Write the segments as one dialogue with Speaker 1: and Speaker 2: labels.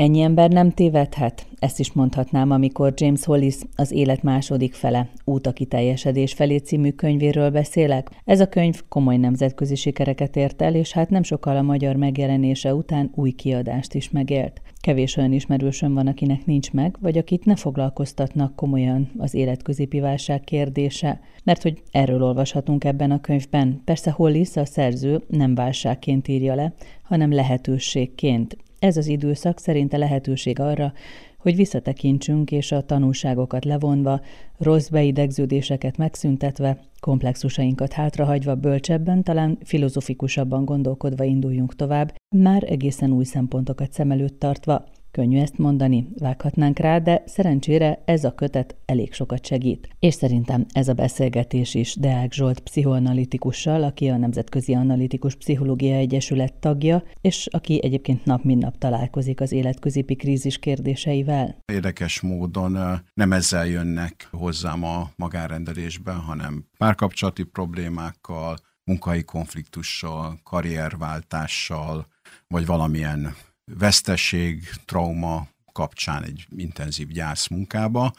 Speaker 1: Ennyi ember nem tévedhet? Ezt is mondhatnám, amikor James Hollis az élet második fele, út a kiteljesedés felé című könyvéről beszélek. Ez a könyv komoly nemzetközi sikereket ért el, és hát nem sokkal a magyar megjelenése után új kiadást is megélt. Kevés olyan ismerősöm van, akinek nincs meg, vagy akit ne foglalkoztatnak komolyan az életközépi válság kérdése, mert hogy erről olvashatunk ebben a könyvben. Persze Hollis a szerző nem válságként írja le, hanem lehetőségként. Ez az időszak szerinte lehetőség arra, hogy visszatekintsünk és a tanulságokat levonva, rossz beidegződéseket megszüntetve, komplexusainkat hátrahagyva bölcsebben, talán filozofikusabban gondolkodva induljunk tovább, már egészen új szempontokat szem előtt tartva, Könnyű ezt mondani, vághatnánk rá, de szerencsére ez a kötet elég sokat segít. És szerintem ez a beszélgetés is Deák Zsolt pszichoanalitikussal, aki a Nemzetközi Analitikus Pszichológia Egyesület tagja, és aki egyébként nap mint nap találkozik az életközipi krízis kérdéseivel.
Speaker 2: Érdekes módon nem ezzel jönnek hozzám a magárendelésben, hanem párkapcsolati problémákkal, munkai konfliktussal, karrierváltással, vagy valamilyen vesztesség, trauma kapcsán egy intenzív gyászmunkába,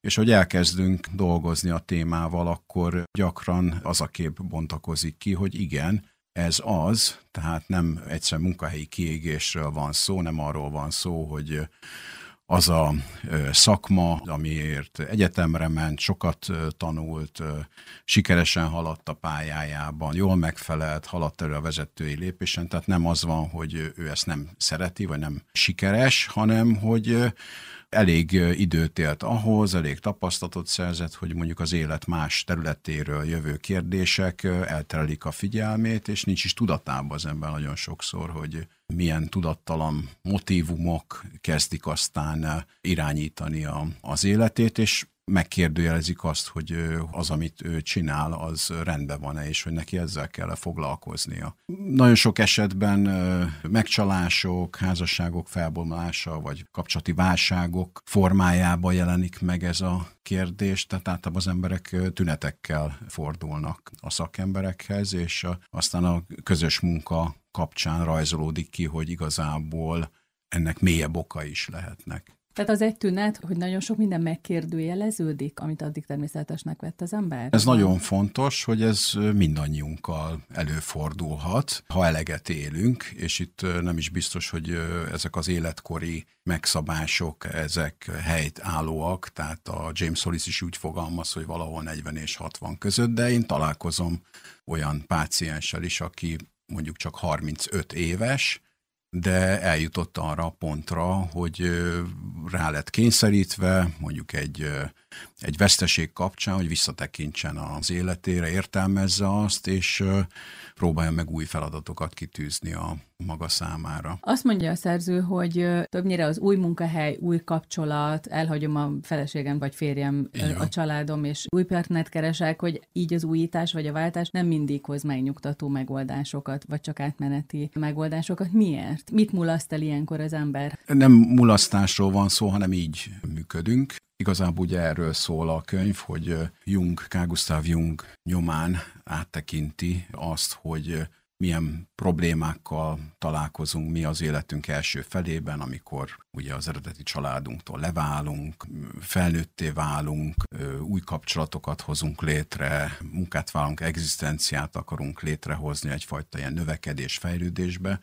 Speaker 2: és hogy elkezdünk dolgozni a témával, akkor gyakran az a kép bontakozik ki, hogy igen, ez az, tehát nem egyszer munkahelyi kiégésről van szó, nem arról van szó, hogy az a szakma, amiért egyetemre ment, sokat tanult, sikeresen haladt a pályájában, jól megfelelt, haladt elő a vezetői lépésen, tehát nem az van, hogy ő ezt nem szereti, vagy nem sikeres, hanem hogy elég időt élt ahhoz, elég tapasztalatot szerzett, hogy mondjuk az élet más területéről jövő kérdések elterelik a figyelmét, és nincs is tudatában az ember nagyon sokszor, hogy milyen tudattalan motivumok kezdik aztán irányítani a, az életét, és megkérdőjelezik azt, hogy az, amit ő csinál, az rendben van-e, és hogy neki ezzel kell -e foglalkoznia. Nagyon sok esetben megcsalások, házasságok felbomlása, vagy kapcsolati válságok formájában jelenik meg ez a kérdés, tehát általában az emberek tünetekkel fordulnak a szakemberekhez, és aztán a közös munka kapcsán rajzolódik ki, hogy igazából ennek mélyebb oka is lehetnek.
Speaker 1: Tehát az egy tünet, hogy nagyon sok minden megkérdőjeleződik, amit addig természetesnek vett az ember?
Speaker 2: Ez nagyon fontos, hogy ez mindannyiunkkal előfordulhat, ha eleget élünk, és itt nem is biztos, hogy ezek az életkori megszabások, ezek helyt állóak, tehát a James Hollis is úgy fogalmaz, hogy valahol 40 és 60 között, de én találkozom olyan pácienssel is, aki mondjuk csak 35 éves, de eljutott arra a pontra, hogy rá lett kényszerítve, mondjuk egy, egy veszteség kapcsán, hogy visszatekintsen az életére, értelmezze azt, és próbálja meg új feladatokat kitűzni a maga számára.
Speaker 1: Azt mondja a szerző, hogy többnyire az új munkahely, új kapcsolat, elhagyom a feleségem vagy férjem, Igen. a családom, és új partnert keresek, hogy így az újítás vagy a váltás nem mindig hoz megnyugtató megoldásokat, vagy csak átmeneti megoldásokat. Miért? Mit mulaszt el ilyenkor az ember?
Speaker 2: Nem mulasztásról van szó, hanem így működünk. Igazából ugye erről szól a könyv, hogy Jung, K. Gustav Jung nyomán áttekinti azt, hogy milyen problémákkal találkozunk mi az életünk első felében, amikor ugye az eredeti családunktól leválunk, felnőtté válunk, új kapcsolatokat hozunk létre, munkát válunk, egzisztenciát akarunk létrehozni, egyfajta ilyen növekedés, fejlődésbe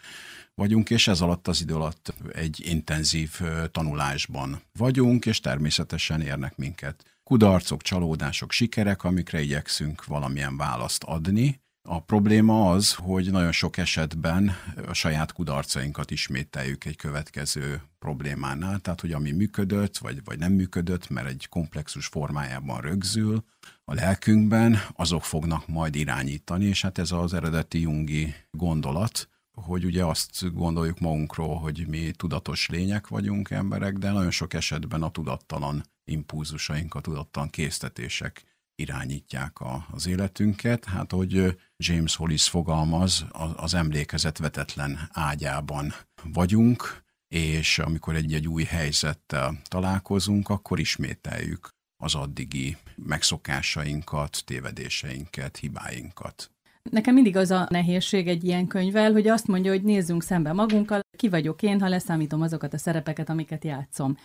Speaker 2: vagyunk, és ez alatt az idő alatt egy intenzív tanulásban vagyunk, és természetesen érnek minket kudarcok, csalódások, sikerek, amikre igyekszünk valamilyen választ adni, a probléma az, hogy nagyon sok esetben a saját kudarcainkat ismételjük egy következő problémánál, tehát hogy ami működött, vagy, vagy nem működött, mert egy komplexus formájában rögzül a lelkünkben, azok fognak majd irányítani, és hát ez az eredeti jungi gondolat, hogy ugye azt gondoljuk magunkról, hogy mi tudatos lények vagyunk emberek, de nagyon sok esetben a tudattalan impulzusaink, a tudattalan késztetések irányítják a, az életünket. Hát, hogy James Hollis fogalmaz, az emlékezet vetetlen ágyában vagyunk, és amikor egy-egy új helyzettel találkozunk, akkor ismételjük az addigi megszokásainkat, tévedéseinket, hibáinkat.
Speaker 1: Nekem mindig az a nehézség egy ilyen könyvvel, hogy azt mondja, hogy nézzünk szembe magunkkal, ki vagyok én, ha leszámítom azokat a szerepeket, amiket játszom.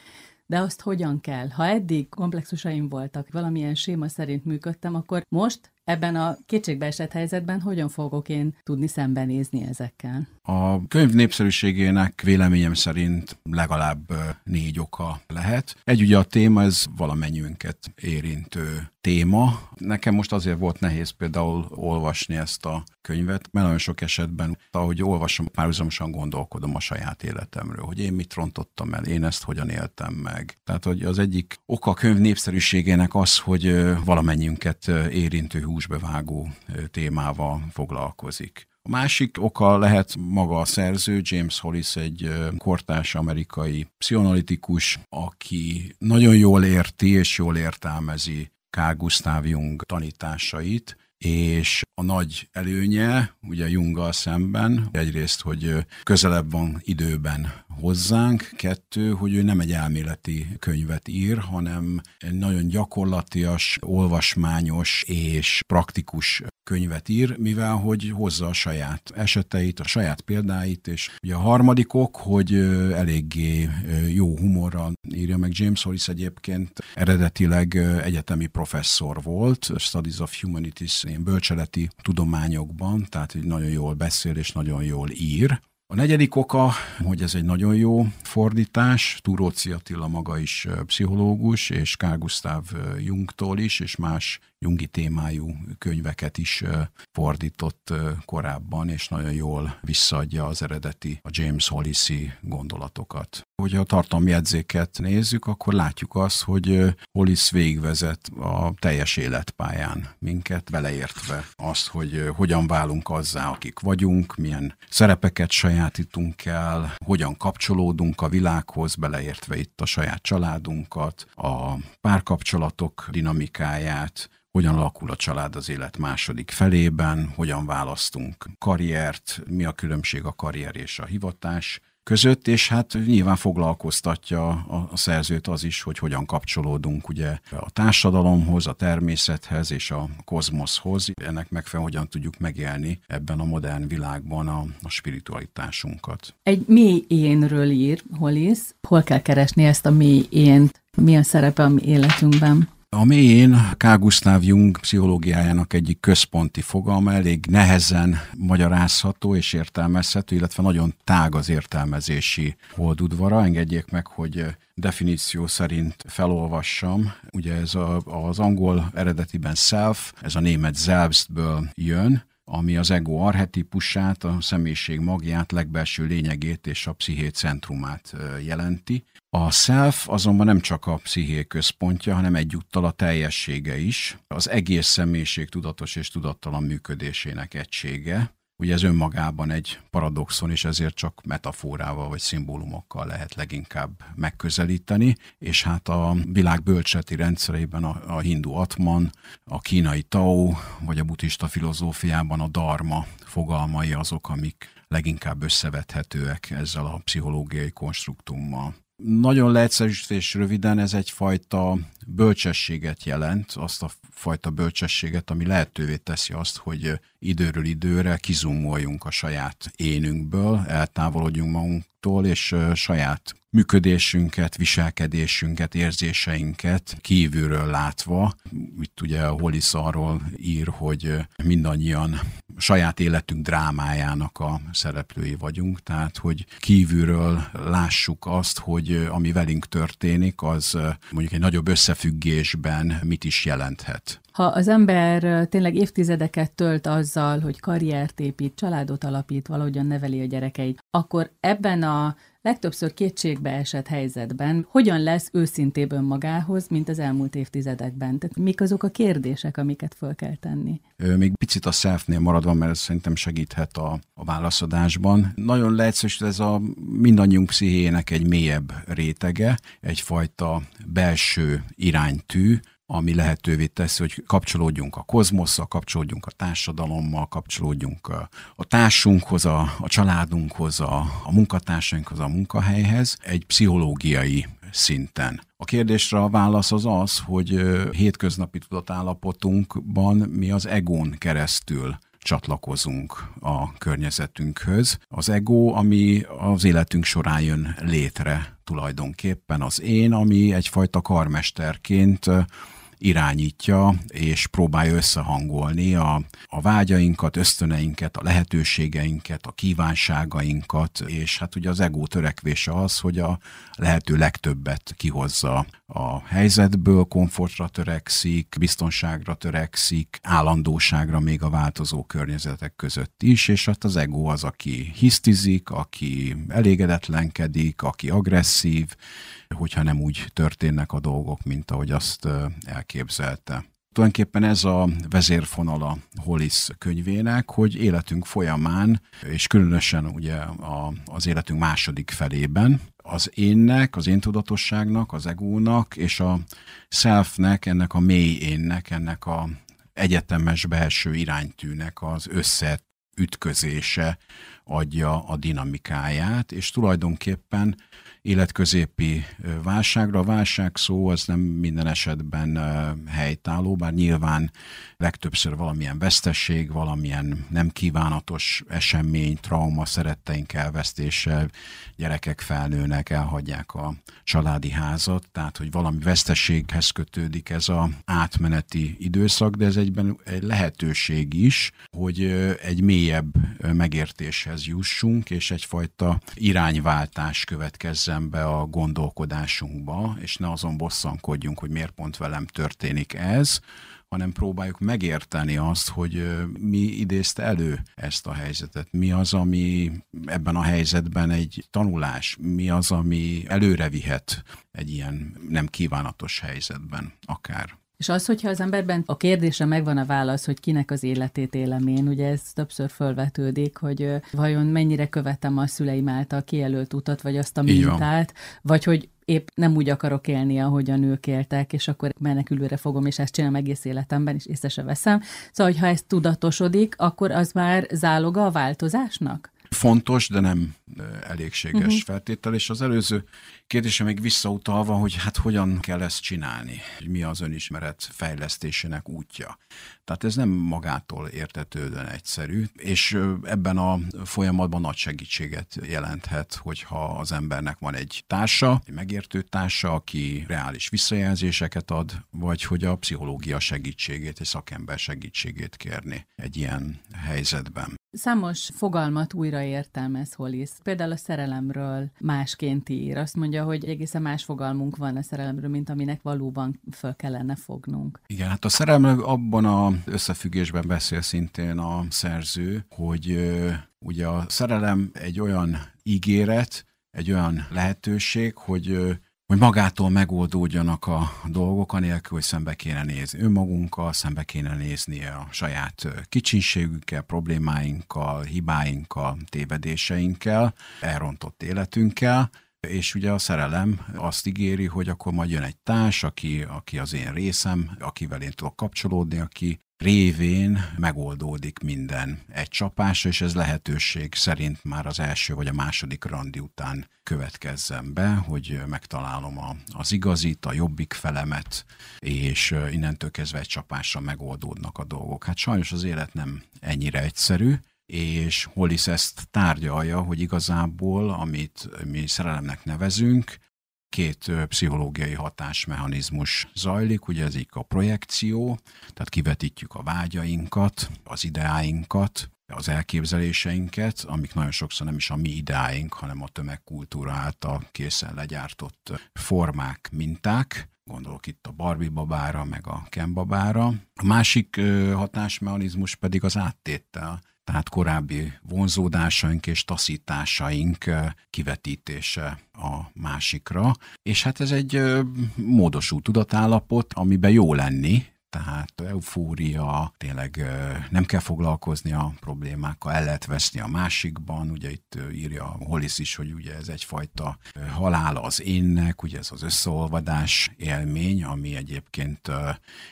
Speaker 1: De azt hogyan kell? Ha eddig komplexusaim voltak, valamilyen séma szerint működtem, akkor most ebben a kétségbeesett helyzetben hogyan fogok én tudni szembenézni ezekkel?
Speaker 2: A könyv népszerűségének véleményem szerint legalább négy oka lehet. Egy ugye a téma, ez valamennyiünket érintő téma. Nekem most azért volt nehéz például olvasni ezt a könyvet, mert nagyon sok esetben, ahogy olvasom, párhuzamosan gondolkodom a saját életemről, hogy én mit rontottam el, én ezt hogyan éltem meg. Tehát, hogy az egyik oka a könyv népszerűségének az, hogy valamennyiünket érintő húsbevágó témával foglalkozik. A másik oka lehet maga a szerző, James Hollis egy kortárs amerikai pszichoanalitikus, aki nagyon jól érti és jól értelmezi Carl Gustav Jung tanításait, és a nagy előnye, ugye Junggal szemben, egyrészt, hogy közelebb van időben hozzánk, kettő, hogy ő nem egy elméleti könyvet ír, hanem egy nagyon gyakorlatias, olvasmányos és praktikus könyvet ír, mivel hogy hozza a saját eseteit, a saját példáit, és ugye a harmadik ok, hogy eléggé jó humorral írja meg. James Hollis egyébként, eredetileg egyetemi professzor volt, Studies of Humanities, ilyen bölcseleti tudományokban, tehát hogy nagyon jól beszél és nagyon jól ír, a negyedik oka, hogy ez egy nagyon jó fordítás, Turóci Attila maga is pszichológus, és Carl Gustav Jungtól is, és más jungi témájú könyveket is fordított korábban, és nagyon jól visszaadja az eredeti, a James Hollisi gondolatokat. Hogyha a tartalmi jegyzéket nézzük, akkor látjuk azt, hogy Hollis végvezet a teljes életpályán minket, beleértve azt, hogy hogyan válunk azzá, akik vagyunk, milyen szerepeket sajátítunk el, hogyan kapcsolódunk a világhoz, beleértve itt a saját családunkat, a párkapcsolatok dinamikáját, hogyan alakul a család az élet második felében, hogyan választunk karriert, mi a különbség a karrier és a hivatás között, és hát nyilván foglalkoztatja a, szerzőt az is, hogy hogyan kapcsolódunk ugye a társadalomhoz, a természethez és a kozmoszhoz. Ennek megfelelően hogyan tudjuk megélni ebben a modern világban a, a spiritualitásunkat.
Speaker 1: Egy mély énről ír Hollis. Hol kell keresni ezt a mély ént? Mi a szerepe a mi életünkben?
Speaker 2: A mélyén K. Gustav Jung pszichológiájának egyik központi fogalma elég nehezen magyarázható és értelmezhető, illetve nagyon tág az értelmezési holdudvara. Engedjék meg, hogy definíció szerint felolvassam. Ugye ez a, az angol eredetiben self, ez a német selbstből jön, ami az ego arhetipusát, a személyiség magját, legbelső lényegét és a psziché centrumát jelenti. A self azonban nem csak a psziché központja, hanem egyúttal a teljessége is, az egész személyiség tudatos és tudattalan működésének egysége. Ugye ez önmagában egy paradoxon, és ezért csak metaforával vagy szimbólumokkal lehet leginkább megközelíteni, és hát a világ bölcseti rendszerében a, a hindu atman, a kínai tao, vagy a buddhista filozófiában a dharma fogalmai azok, amik leginkább összevethetőek ezzel a pszichológiai konstruktummal. Nagyon leegyszerűsítve és röviden ez egyfajta bölcsességet jelent, azt a fajta bölcsességet, ami lehetővé teszi azt, hogy időről időre kizumoljunk a saját énünkből, eltávolodjunk magunktól, és saját működésünket, viselkedésünket, érzéseinket kívülről látva. Itt ugye Hollis arról ír, hogy mindannyian saját életünk drámájának a szereplői vagyunk, tehát hogy kívülről lássuk azt, hogy ami velünk történik, az mondjuk egy nagyobb összefüggésben mit is jelenthet.
Speaker 1: Ha az ember tényleg évtizedeket tölt azzal, hogy karriert épít, családot alapít, valahogyan neveli a gyerekeit, akkor ebben a legtöbbször kétségbe esett helyzetben hogyan lesz őszintébb önmagához, mint az elmúlt évtizedekben? Tehát mik azok a kérdések, amiket föl kell tenni?
Speaker 2: Még picit a selfnél maradva, mert ez szerintem segíthet a, a válaszadásban. Nagyon leegyszerűsítve ez a mindannyiunk pszichéjének egy mélyebb rétege, egyfajta belső iránytű, ami lehetővé teszi, hogy kapcsolódjunk a kozmosszal, kapcsolódjunk a társadalommal, kapcsolódjunk a, a társunkhoz, a, a családunkhoz, a, a munkatársainkhoz, a munkahelyhez egy pszichológiai szinten. A kérdésre a válasz az az, hogy hétköznapi tudatállapotunkban mi az egón keresztül csatlakozunk a környezetünkhöz. Az ego, ami az életünk során jön létre tulajdonképpen, az én, ami egyfajta karmesterként irányítja és próbálja összehangolni a, a vágyainkat, ösztöneinket, a lehetőségeinket, a kívánságainkat, és hát ugye az ego törekvése az, hogy a lehető legtöbbet kihozza a helyzetből, komfortra törekszik, biztonságra törekszik, állandóságra még a változó környezetek között is, és hát az ego az, aki hisztizik, aki elégedetlenkedik, aki agresszív, hogyha nem úgy történnek a dolgok, mint ahogy azt elképzelte. Tulajdonképpen ez a vezérfonala Hollis könyvének, hogy életünk folyamán, és különösen ugye a, az életünk második felében, az énnek, az én tudatosságnak, az egónak, és a selfnek, ennek a mély énnek, ennek a egyetemes belső iránytűnek az összeütközése adja a dinamikáját, és tulajdonképpen életközépi válságra. A válság szó az nem minden esetben helytálló, bár nyilván legtöbbször valamilyen vesztesség, valamilyen nem kívánatos esemény, trauma, szeretteink elvesztése, gyerekek felnőnek, elhagyják a családi házat, tehát hogy valami vesztességhez kötődik ez a átmeneti időszak, de ez egyben egy lehetőség is, hogy egy mélyebb megértéshez jussunk, és egyfajta irányváltás következzen be a gondolkodásunkba, és ne azon bosszankodjunk, hogy miért pont velem történik ez, hanem próbáljuk megérteni azt, hogy mi idézte elő ezt a helyzetet, mi az, ami ebben a helyzetben egy tanulás, mi az, ami előre vihet egy ilyen nem kívánatos helyzetben akár.
Speaker 1: És az, hogyha az emberben a kérdésre megvan a válasz, hogy kinek az életét élem én, ugye ez többször fölvetődik, hogy vajon mennyire követem a szüleim által kijelölt utat, vagy azt a mintát, vagy hogy épp nem úgy akarok élni, ahogy a nők éltek, és akkor menekülőre fogom, és ezt csinálom egész életemben, és észre se veszem. Szóval, ha ez tudatosodik, akkor az már záloga a változásnak?
Speaker 2: Fontos, de nem elégséges uh-huh. feltétel, és az előző kérdése még visszautalva, hogy hát hogyan kell ezt csinálni, hogy mi az önismeret fejlesztésének útja. Tehát ez nem magától értetődően egyszerű, és ebben a folyamatban nagy segítséget jelenthet, hogyha az embernek van egy társa, egy megértő társa, aki reális visszajelzéseket ad, vagy hogy a pszichológia segítségét, egy szakember segítségét kérni egy ilyen helyzetben.
Speaker 1: Számos fogalmat újra értelmez Hollis. Például a szerelemről másként ír. Azt mondja, hogy egészen más fogalmunk van a szerelemről, mint aminek valóban föl kellene fognunk.
Speaker 2: Igen, hát a szerelemről abban a összefüggésben beszél szintén a szerző, hogy ugye a szerelem egy olyan ígéret, egy olyan lehetőség, hogy hogy magától megoldódjanak a dolgok, anélkül, hogy szembe kéne nézni önmagunkkal, szembe kéne nézni a saját kicsinségükkel, problémáinkkal, hibáinkkal, tévedéseinkkel, elrontott életünkkel, és ugye a szerelem azt ígéri, hogy akkor majd jön egy társ, aki, aki az én részem, akivel én tudok kapcsolódni, aki révén megoldódik minden egy csapásra, és ez lehetőség szerint már az első vagy a második randi után következzen be, hogy megtalálom a, az igazit, a jobbik felemet, és innentől kezdve egy csapásra megoldódnak a dolgok. Hát sajnos az élet nem ennyire egyszerű, és Hollis ezt tárgyalja, hogy igazából, amit mi szerelemnek nevezünk, két pszichológiai hatásmechanizmus zajlik, ugye ez a projekció, tehát kivetítjük a vágyainkat, az ideáinkat, az elképzeléseinket, amik nagyon sokszor nem is a mi ideáink, hanem a tömegkultúra által készen legyártott formák, minták, gondolok itt a Barbie babára, meg a Ken babára. A másik hatásmechanizmus pedig az áttéttel, tehát korábbi vonzódásaink és taszításaink kivetítése a másikra. És hát ez egy módosult tudatállapot, amiben jó lenni, tehát eufória, tényleg nem kell foglalkozni a problémákkal, el lehet veszni a másikban, ugye itt írja Hollis is, hogy ugye ez egyfajta halál az énnek, ugye ez az összeolvadás élmény, ami egyébként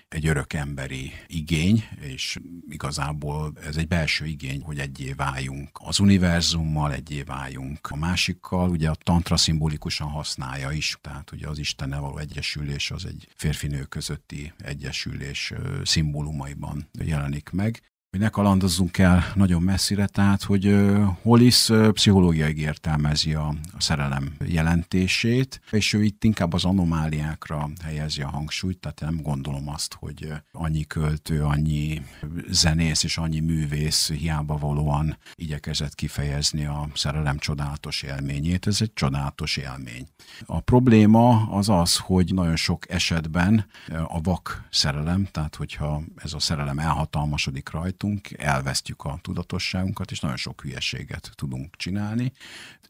Speaker 2: egy örökemberi igény, és igazából ez egy belső igény, hogy egyé váljunk az univerzummal, egyé váljunk a másikkal, ugye a tantra szimbolikusan használja is, tehát ugye az Istennel való egyesülés az egy férfinő közötti egyesülés és szimbólumaiban jelenik meg. Hogy ne kalandozzunk el nagyon messzire, tehát hogy Hollis pszichológiai értelmezi a, a szerelem jelentését, és ő itt inkább az anomáliákra helyezi a hangsúlyt, tehát nem gondolom azt, hogy annyi költő, annyi zenész és annyi művész hiába valóan igyekezett kifejezni a szerelem csodálatos élményét. Ez egy csodálatos élmény. A probléma az az, hogy nagyon sok esetben a vak szerelem, tehát hogyha ez a szerelem elhatalmasodik rajtunk, elvesztjük a tudatosságunkat, és nagyon sok hülyeséget tudunk csinálni,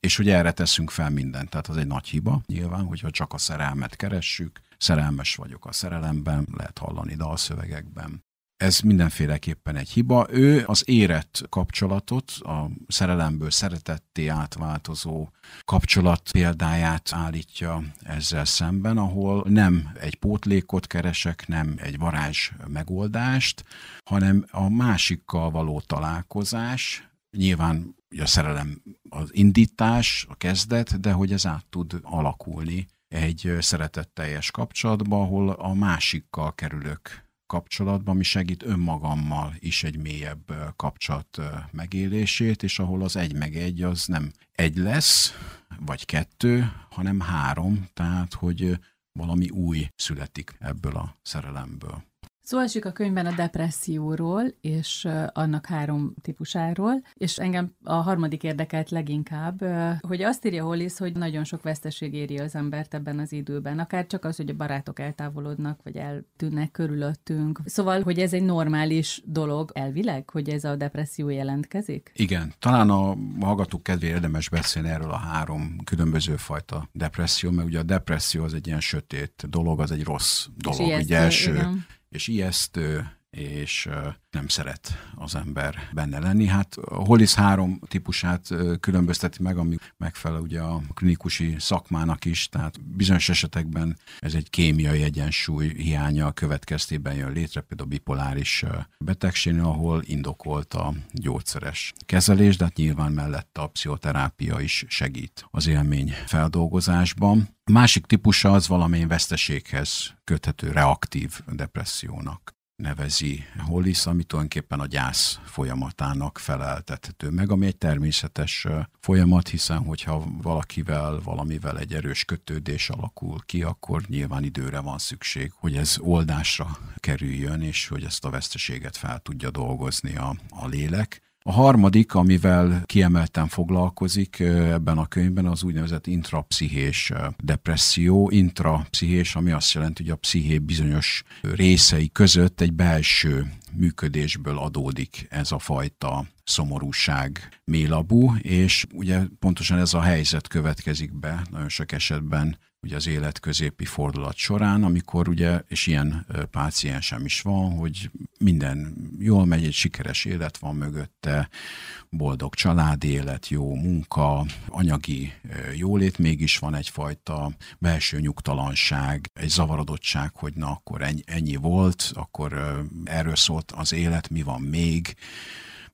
Speaker 2: és hogy erre teszünk fel mindent. Tehát az egy nagy hiba, nyilván, hogyha csak a szerelmet keressük, szerelmes vagyok a szerelemben, lehet hallani dalszövegekben, ez mindenféleképpen egy hiba. Ő az érett kapcsolatot, a szerelemből szeretetté átváltozó kapcsolat példáját állítja ezzel szemben, ahol nem egy pótlékot keresek, nem egy varázs megoldást, hanem a másikkal való találkozás, nyilván a szerelem az indítás, a kezdet, de hogy ez át tud alakulni egy szeretetteljes kapcsolatba, ahol a másikkal kerülök kapcsolatban, ami segít önmagammal is egy mélyebb kapcsolat megélését, és ahol az egy meg egy az nem egy lesz, vagy kettő, hanem három, tehát hogy valami új születik ebből a szerelemből.
Speaker 1: Szó esik a könyvben a depresszióról, és annak három típusáról, és engem a harmadik érdekelt leginkább, hogy azt írja Hollis, hogy nagyon sok veszteség éri az embert ebben az időben, akár csak az, hogy a barátok eltávolodnak, vagy eltűnnek körülöttünk. Szóval, hogy ez egy normális dolog elvileg, hogy ez a depresszió jelentkezik?
Speaker 2: Igen, talán a hallgatók kedvére érdemes beszélni erről a három különböző fajta depresszió, mert ugye a depresszió az egy ilyen sötét dolog, az egy rossz dolog. Ugye első, igen és ijesztő, és nem szeret az ember benne lenni. Hát a Hollis három típusát különbözteti meg, ami megfelel ugye a klinikusi szakmának is, tehát bizonyos esetekben ez egy kémiai egyensúly hiánya következtében jön létre, például bipoláris betegségnél, ahol indokolt a gyógyszeres kezelés, de hát nyilván mellett a pszichoterápia is segít az élmény feldolgozásban. Másik típusa az valamilyen veszteséghez köthető reaktív depressziónak nevezi Hollis, ami tulajdonképpen a gyász folyamatának feleltethető meg, ami egy természetes folyamat, hiszen hogyha valakivel, valamivel egy erős kötődés alakul ki, akkor nyilván időre van szükség, hogy ez oldásra kerüljön, és hogy ezt a veszteséget fel tudja dolgozni a, a lélek. A harmadik, amivel kiemelten foglalkozik ebben a könyvben, az úgynevezett intrapszichés depresszió. Intrapszichés, ami azt jelenti, hogy a psziché bizonyos részei között egy belső működésből adódik ez a fajta szomorúság mélabú, és ugye pontosan ez a helyzet következik be nagyon sok esetben ugye az élet középi fordulat során, amikor ugye, és ilyen páciensem is van, hogy minden jól megy, egy sikeres élet van mögötte, boldog családi élet, jó munka, anyagi jólét, mégis van egyfajta belső nyugtalanság, egy zavarodottság, hogy na akkor ennyi, ennyi volt, akkor erről szólt az élet, mi van még,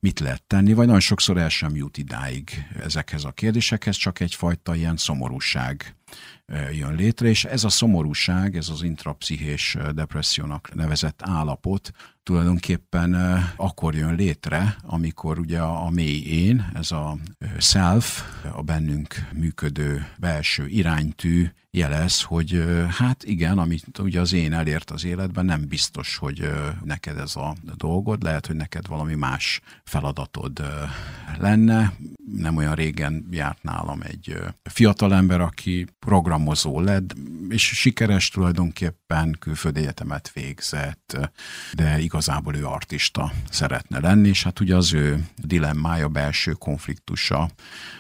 Speaker 2: mit lehet tenni, vagy nagyon sokszor el sem jut idáig ezekhez a kérdésekhez, csak egyfajta ilyen szomorúság jön létre, és ez a szomorúság, ez az intrapszichés depressziónak nevezett állapot tulajdonképpen akkor jön létre, amikor ugye a mély én, ez a self, a bennünk működő belső iránytű jelez, hogy hát igen, amit ugye az én elért az életben, nem biztos, hogy neked ez a dolgod, lehet, hogy neked valami más feladatod lenne. Nem olyan régen járt nálam egy fiatalember, aki programozó lett, és sikeres tulajdonképpen külföldi egyetemet végzett, de igazából ő artista szeretne lenni, és hát ugye az ő dilemmája, belső konfliktusa,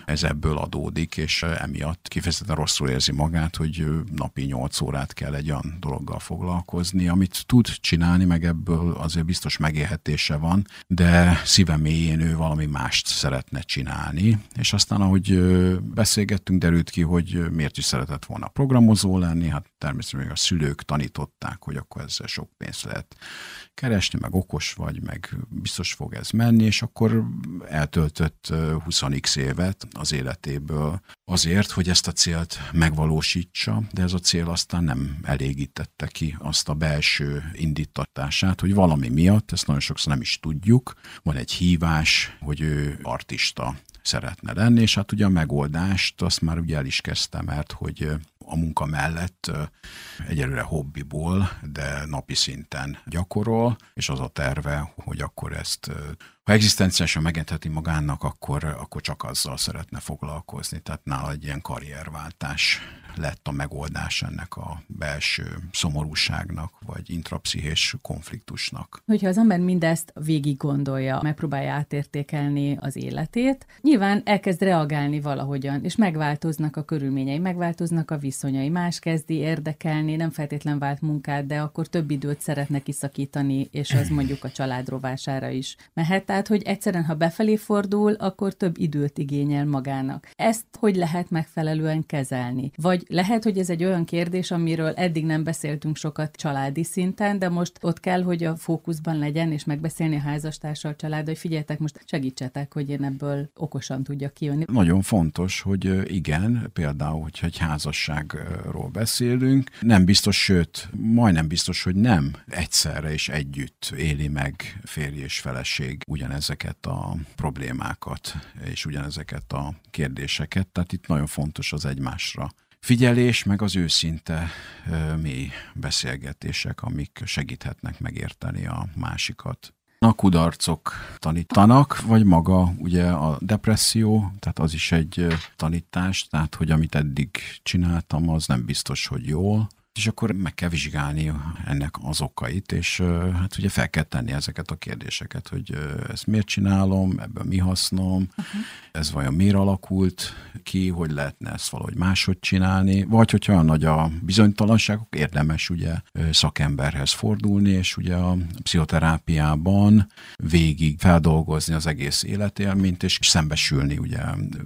Speaker 2: ez ebből adódik, és emiatt kifejezetten rosszul érzi magát, hogy napi 8 órát kell egy olyan dologgal foglalkozni, amit tud csinálni, meg ebből azért biztos megélhetése van, de szíve mélyén ő valami mást szeretne csinálni, és aztán ahogy beszélgettünk, derült ki, hogy miért is szeretett volna programozó lenni, hát természetesen a szülők tanították, hogy akkor ezzel sok pénzt lehet keresni, meg okos vagy, meg biztos fog ez menni, és akkor eltöltött 20x évet az életéből azért, hogy ezt a célt megvalósítsa, de ez a cél aztán nem elégítette ki azt a belső indítatását, hogy valami miatt, ezt nagyon sokszor nem is tudjuk, van egy hívás, hogy ő artista szeretne lenni, és hát ugye a megoldást azt már ugye el is kezdtem, mert hogy a munka mellett egyelőre hobbiból, de napi szinten gyakorol, és az a terve, hogy akkor ezt ha egzisztenciálisan megengedheti magának, akkor, akkor csak azzal szeretne foglalkozni. Tehát nála egy ilyen karrierváltás lett a megoldás ennek a belső szomorúságnak, vagy intrapszichés konfliktusnak.
Speaker 1: Hogyha az ember mindezt végig gondolja, megpróbálja átértékelni az életét, nyilván elkezd reagálni valahogyan, és megváltoznak a körülményei, megváltoznak a viszonyai, más kezdi érdekelni, nem feltétlen vált munkát, de akkor több időt szeretne kiszakítani, és az mondjuk a család rovására is mehet. Tehát, hogy egyszerűen, ha befelé fordul, akkor több időt igényel magának. Ezt hogy lehet megfelelően kezelni? Vagy lehet, hogy ez egy olyan kérdés, amiről eddig nem beszéltünk sokat családi szinten, de most ott kell, hogy a fókuszban legyen, és megbeszélni a házastársal, a család, hogy figyeljetek, most segítsetek, hogy én ebből okosan tudjak kijönni.
Speaker 2: Nagyon fontos, hogy igen, például, hogyha egy házasságról beszélünk, nem biztos, sőt, majdnem biztos, hogy nem egyszerre és együtt éli meg férj és feleség ugyanezeket a problémákat és ugyanezeket a kérdéseket, tehát itt nagyon fontos az egymásra figyelés, meg az őszinte mély beszélgetések, amik segíthetnek megérteni a másikat. A kudarcok tanítanak, vagy maga ugye a depresszió, tehát az is egy tanítás, tehát hogy amit eddig csináltam, az nem biztos, hogy jól, és akkor meg kell vizsgálni ennek az okait, és hát ugye fel kell tenni ezeket a kérdéseket, hogy ezt miért csinálom, ebből mi hasznom, uh-huh. ez vajon miért alakult ki, hogy lehetne ezt valahogy máshogy csinálni, vagy hogyha olyan nagy a bizonytalanságok, érdemes ugye szakemberhez fordulni, és ugye a pszichoterápiában végig feldolgozni az egész életélményt, és szembesülni ugye,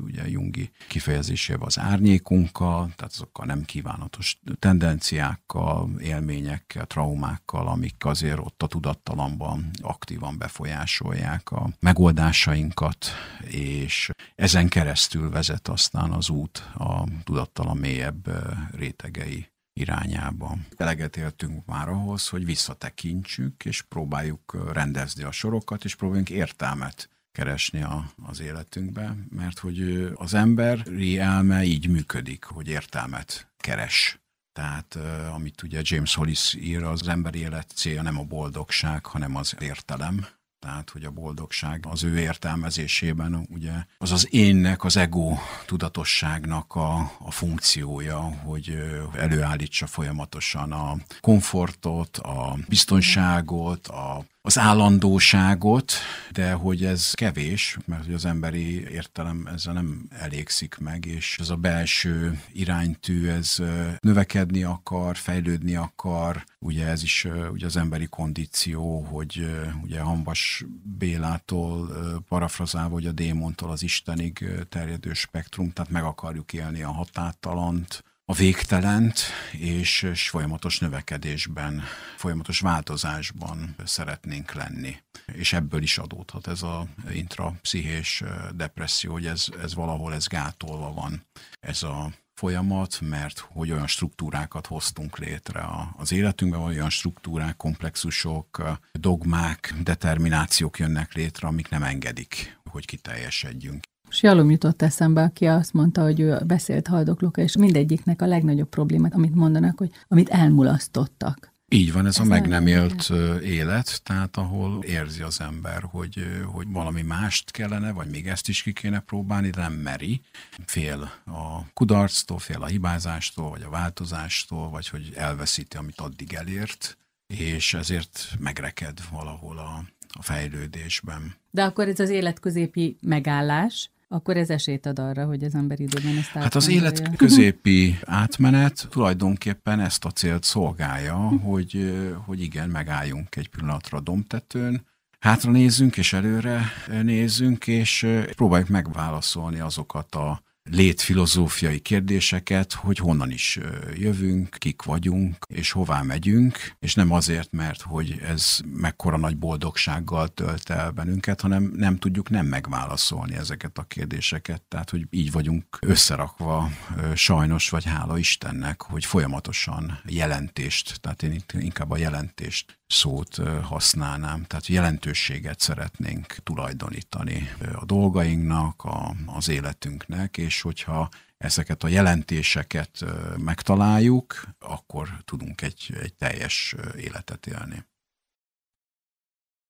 Speaker 2: ugye Jungi kifejezésével az árnyékunkkal, tehát azokkal nem kívánatos tendenciák, tendenciákkal, élményekkel, traumákkal, amik azért ott a tudattalamban aktívan befolyásolják a megoldásainkat, és ezen keresztül vezet aztán az út a tudattalam mélyebb rétegei irányába. Eleget éltünk már ahhoz, hogy visszatekintsük, és próbáljuk rendezni a sorokat, és próbáljunk értelmet keresni a, az életünkbe, mert hogy az emberi elme így működik, hogy értelmet keres. Tehát amit ugye James Hollis ír, az emberi élet célja nem a boldogság, hanem az értelem. Tehát, hogy a boldogság az ő értelmezésében ugye az az énnek, az ego tudatosságnak a, a funkciója, hogy előállítsa folyamatosan a komfortot, a biztonságot, a az állandóságot, de hogy ez kevés, mert az emberi értelem ezzel nem elégszik meg, és ez a belső iránytű, ez növekedni akar, fejlődni akar, ugye ez is ugye az emberi kondíció, hogy ugye Hambas Bélától parafrazálva, hogy a démontól az Istenig terjedő spektrum, tehát meg akarjuk élni a határtalant, a végtelent, és, és folyamatos növekedésben, folyamatos változásban szeretnénk lenni. És ebből is adódhat ez a intrapszichés depresszió, hogy ez, ez valahol ez gátolva van. Ez a folyamat, mert hogy olyan struktúrákat hoztunk létre az életünkben, olyan struktúrák, komplexusok, dogmák, determinációk jönnek létre, amik nem engedik, hogy kiteljesedjünk.
Speaker 1: És Jalom jutott eszembe, aki azt mondta, hogy ő beszélt haldoklókkal, és mindegyiknek a legnagyobb problémát, amit mondanak, hogy amit elmulasztottak.
Speaker 2: Így van, ez, ez a meg nem élt élet, tehát ahol érzi az ember, hogy, hogy valami mást kellene, vagy még ezt is ki kéne próbálni, de nem meri. Fél a kudarctól, fél a hibázástól, vagy a változástól, vagy hogy elveszíti, amit addig elért, és ezért megreked valahol a, a fejlődésben.
Speaker 1: De akkor ez az életközépi megállás, akkor ez esélyt ad arra, hogy az ember időben ezt
Speaker 2: Hát az élet középi átmenet tulajdonképpen ezt a célt szolgálja, hogy, hogy igen, megálljunk egy pillanatra a domtetőn, hátra nézzünk és előre nézzünk, és próbáljuk megválaszolni azokat a létfilozófiai kérdéseket, hogy honnan is jövünk, kik vagyunk, és hová megyünk, és nem azért, mert hogy ez mekkora nagy boldogsággal tölt el bennünket, hanem nem tudjuk nem megválaszolni ezeket a kérdéseket. Tehát, hogy így vagyunk összerakva, sajnos, vagy hála Istennek, hogy folyamatosan jelentést, tehát én inkább a jelentést szót használnám, tehát jelentőséget szeretnénk tulajdonítani a dolgainknak, a, az életünknek, és hogyha ezeket a jelentéseket megtaláljuk, akkor tudunk egy, egy teljes életet élni.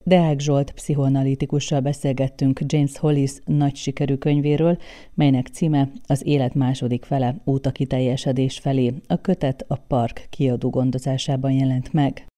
Speaker 1: Deák Zsolt pszichoanalitikussal beszélgettünk James Hollis nagy sikerű könyvéről, melynek címe Az élet második fele út a kiteljesedés felé. A kötet a Park kiadó gondozásában jelent meg.